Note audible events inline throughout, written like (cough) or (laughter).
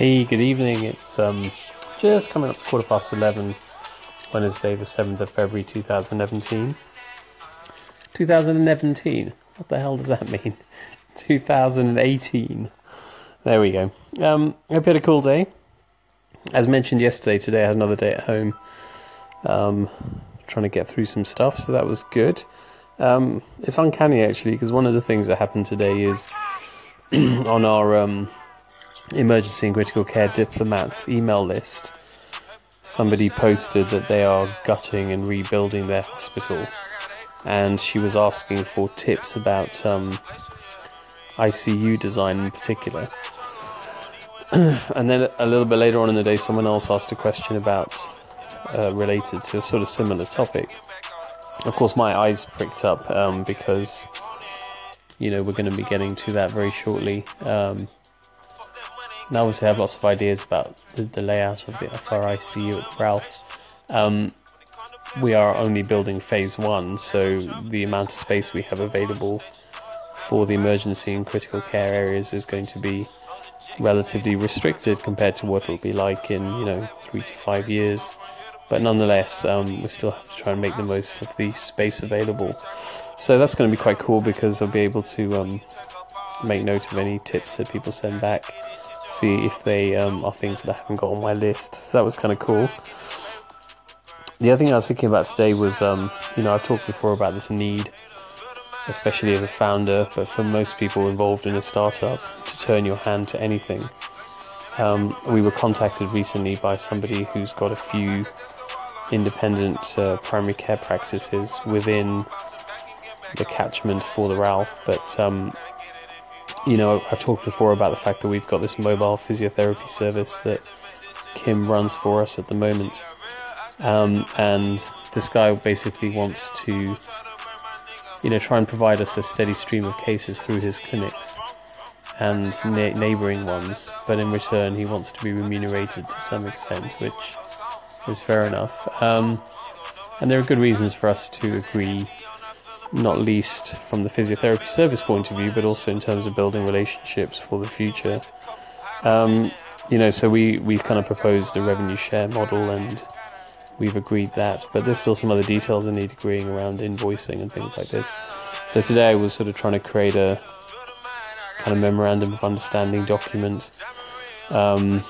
Hey, good evening. It's um, just coming up to quarter past 11, Wednesday, the 7th of February 2017. 2017? What the hell does that mean? (laughs) 2018. There we go. Um, hope you had a cool day. As mentioned yesterday, today I had another day at home. Um, trying to get through some stuff, so that was good. Um, it's uncanny actually, because one of the things that happened today is (clears throat) on our um, emergency and critical care diplomats email list, somebody posted that they are gutting and rebuilding their hospital, and she was asking for tips about um, ICU design in particular. (clears throat) and then a little bit later on in the day, someone else asked a question about uh, related to a sort of similar topic. Of course, my eyes pricked up um, because you know we're going to be getting to that very shortly. Um, and obviously, I have lots of ideas about the, the layout of, the, FRICU at Ralph. Um, we are only building phase one, so the amount of space we have available for the emergency and critical care areas is going to be relatively restricted compared to what it'll be like in you know three to five years. But nonetheless, um, we still have to try and make the most of the space available. So that's going to be quite cool because I'll be able to um, make note of any tips that people send back see if they um, are things that I haven't got on my list. So that was kind of cool. The other thing I was thinking about today was, um, you know, I've talked before about this need, especially as a founder, but for most people involved in a startup, to turn your hand to anything. Um, we were contacted recently by somebody who's got a few independent uh, primary care practices within the catchment for the Ralph, but um, you know, I've talked before about the fact that we've got this mobile physiotherapy service that Kim runs for us at the moment. Um, and this guy basically wants to, you know, try and provide us a steady stream of cases through his clinics and na- neighbouring ones, but in return he wants to be remunerated to some extent, which is fair enough. Um, and there are good reasons for us to agree not least from the physiotherapy service point of view, but also in terms of building relationships for the future. Um, you know, so we we kind of proposed a revenue share model, and we've agreed that. But there's still some other details that need agreeing around invoicing and things like this. So today I was sort of trying to create a kind of memorandum of understanding document um,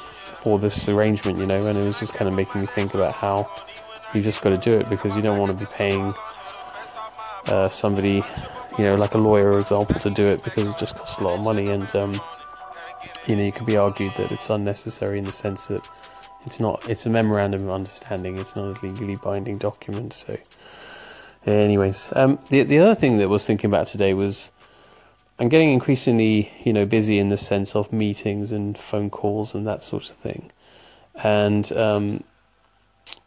for this arrangement, you know, and it was just kind of making me think about how you just got to do it because you don't want to be paying uh, somebody, you know, like a lawyer, for example, to do it because it just costs a lot of money, and um, you know, you could be argued that it's unnecessary in the sense that it's not. It's a memorandum of understanding. It's not a legally binding document. So, anyways, um, the the other thing that I was thinking about today was. I'm getting increasingly, you know, busy in the sense of meetings and phone calls and that sort of thing, and um,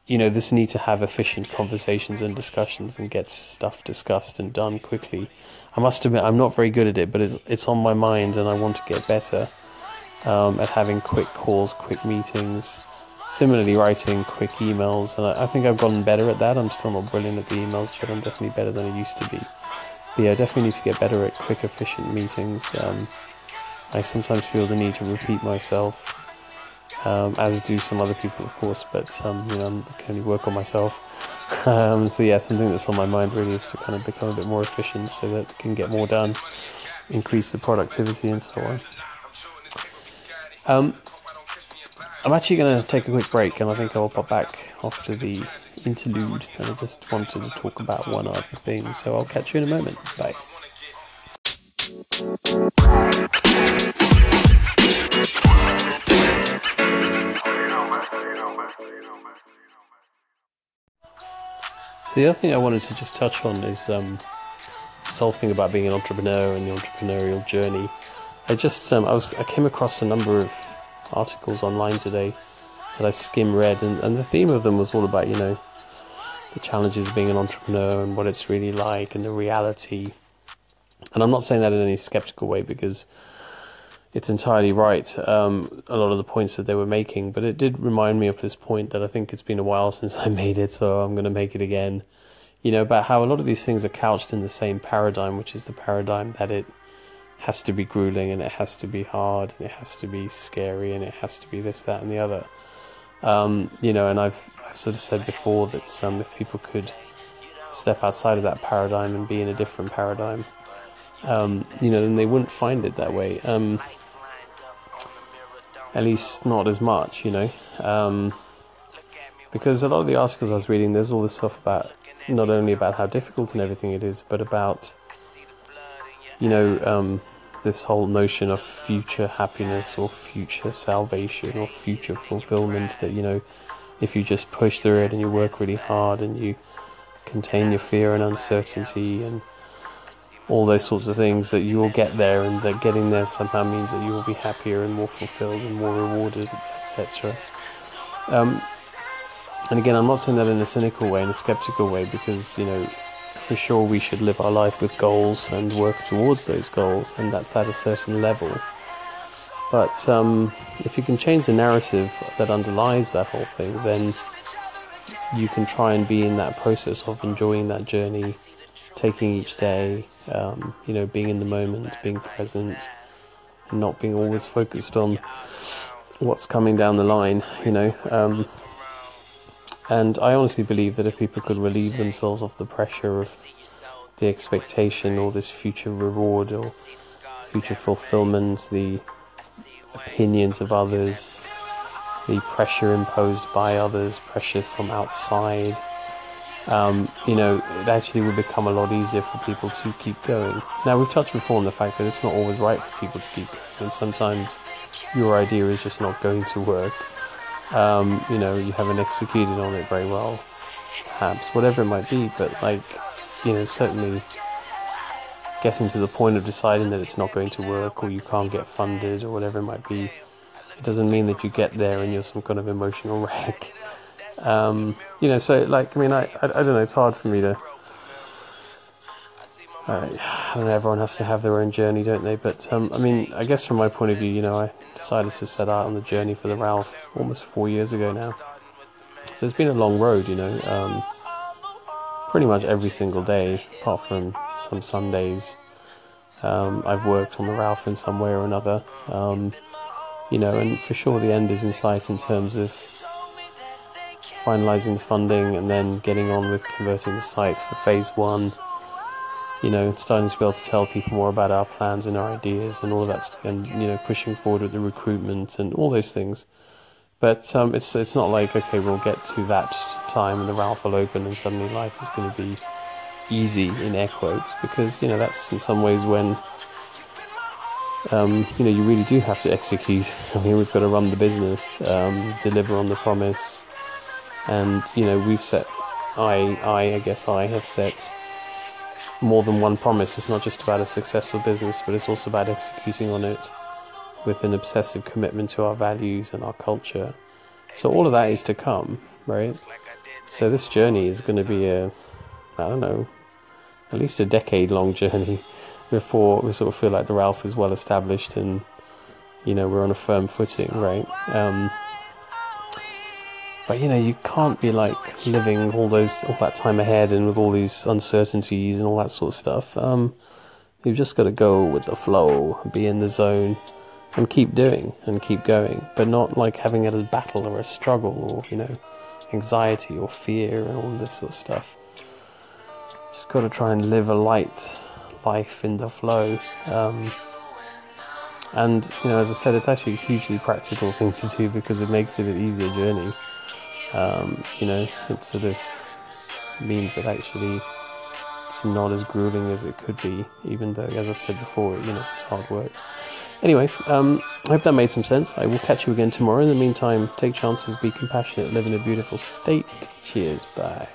you know, this need to have efficient conversations and discussions and get stuff discussed and done quickly. I must admit, I'm not very good at it, but it's it's on my mind, and I want to get better um, at having quick calls, quick meetings. Similarly, writing quick emails, and I, I, think I've gotten better at that. I'm still not brilliant at the emails, but I'm definitely better than I used to be. But yeah, I definitely need to get better at quick, efficient meetings. Um, I sometimes feel the need to repeat myself um, as do some other people, of course. But um, you know, I can only work on myself. (laughs) Um, so yeah, something that's on my mind really is to kind of become a bit more efficient, so that I can get more done, increase the productivity, and so on. Um, I'm actually going to take a quick break, and I think I'll pop back after the interlude. And I just wanted to talk about one other thing, so I'll catch you in a moment. Bye. The other thing I wanted to just touch on is um, this whole thing about being an entrepreneur and the entrepreneurial journey. I just um, I was I came across a number of articles online today that I skim read, and, and the theme of them was all about you know the challenges of being an entrepreneur and what it's really like and the reality. And I'm not saying that in any skeptical way because it's entirely right. Um, a lot of the points that they were making, but it did remind me of this point that I think it's been a while (laughs) since I made it, so I'm going to make it again. You know, about how a lot of these things are couched in the same paradigm, which is the paradigm that it has to be grueling and it has to be hard and it has to be scary and it has to be this, that, and the other. Um, you know, and I've, I've, sort of said before that um, if people could step outside of that paradigm and be in a different paradigm, um, you know, then they wouldn't find it that way. Um, at least not as much, you know. Um, because a lot of the articles I was reading, there's all this stuff about not only about how difficult and everything it is, but about, you know, um, this whole notion of future happiness or future salvation or future fulfillment that, you know, if you just push through it and you work really hard and you contain your fear and uncertainty and all those sorts of things that you will get there and that getting there somehow means that you will be happier and more fulfilled and more rewarded etc um, and again i'm not saying that in a cynical way in a skeptical way because you know for sure we should live our life with goals and work towards those goals and that's at a certain level. But um, if you can change the narrative that underlies that whole thing then you can try and be in that process of enjoying that journey taking each day, um, you know, being in the moment, being present, and not being always focused on what's coming down the line, you know. Um, and I honestly believe that if people could relieve themselves of the pressure of the expectation or this future reward or future fulfillment, the opinions of others, the pressure imposed by others, pressure from outside, um, you know, it actually would become a lot easier for people to keep going. Now, we've touched before on the fact that it's not always right for people to keep going, and sometimes your idea is just not going to work. Um, you know, you haven't executed on it very well, perhaps, whatever it might be, but like, you know, certainly getting to the point of deciding that it's not going to work or you can't get funded or whatever it might be, it doesn't mean that you get there and you're some kind of emotional (laughs) wreck. Um, you know, so like, I mean, I, I, I, don't know, it's hard for me to. Uh, I don't know, everyone has to have their own journey, don't they? But um, I mean, I guess from my point of view, you know, I decided to set out on the journey for the Ralph almost four years ago now. So it's been a long road, you know. Um, pretty much every single day, apart from some Sundays, um, I've worked on the Ralph in some way or another. Um, you know, and for sure the end is in sight in terms of finalising the funding and then getting on with converting the site for phase one. You know, starting to be able to tell people more about our plans and our ideas and all of that, and you know, pushing forward with the recruitment and all those things. But um, it's it's not like okay, we'll get to that time and the Ralph will open and suddenly life is going to be easy in air quotes because you know that's in some ways when um, you know you really do have to execute. (laughs) I mean, we've got to run the business, um, deliver on the promise, and you know we've set I I I guess I have set more than one promise. It's not just about a successful business, but it's also about executing on it with an obsessive commitment to our values and our culture. So all of that is to come, right? So this journey is going to be a I don't know, at least a decade long (laughs) journey before we sort of feel like the Ralph is well established and you know we're on a firm footing, right? Um, but you know, you can't be like living all those all that time ahead and with all these uncertainties and all that sort of stuff. Um, you've just got to go with the flow, be in the zone, and keep doing and keep going, but not like having it as battle or a struggle or you know, anxiety or fear and all this sort of stuff. Just got to try and live a light life in the flow. Um, and you know, as I said, it's actually a hugely practical thing to do because it makes it an easier journey um, you know, it sort of means that actually it's not as grueling as it could be, even though, as I've said before, you know, it's hard work. Anyway, um, I hope that made some sense. I will catch you again tomorrow. In the meantime, take chances, be compassionate, live in a beautiful state. Cheers, bye.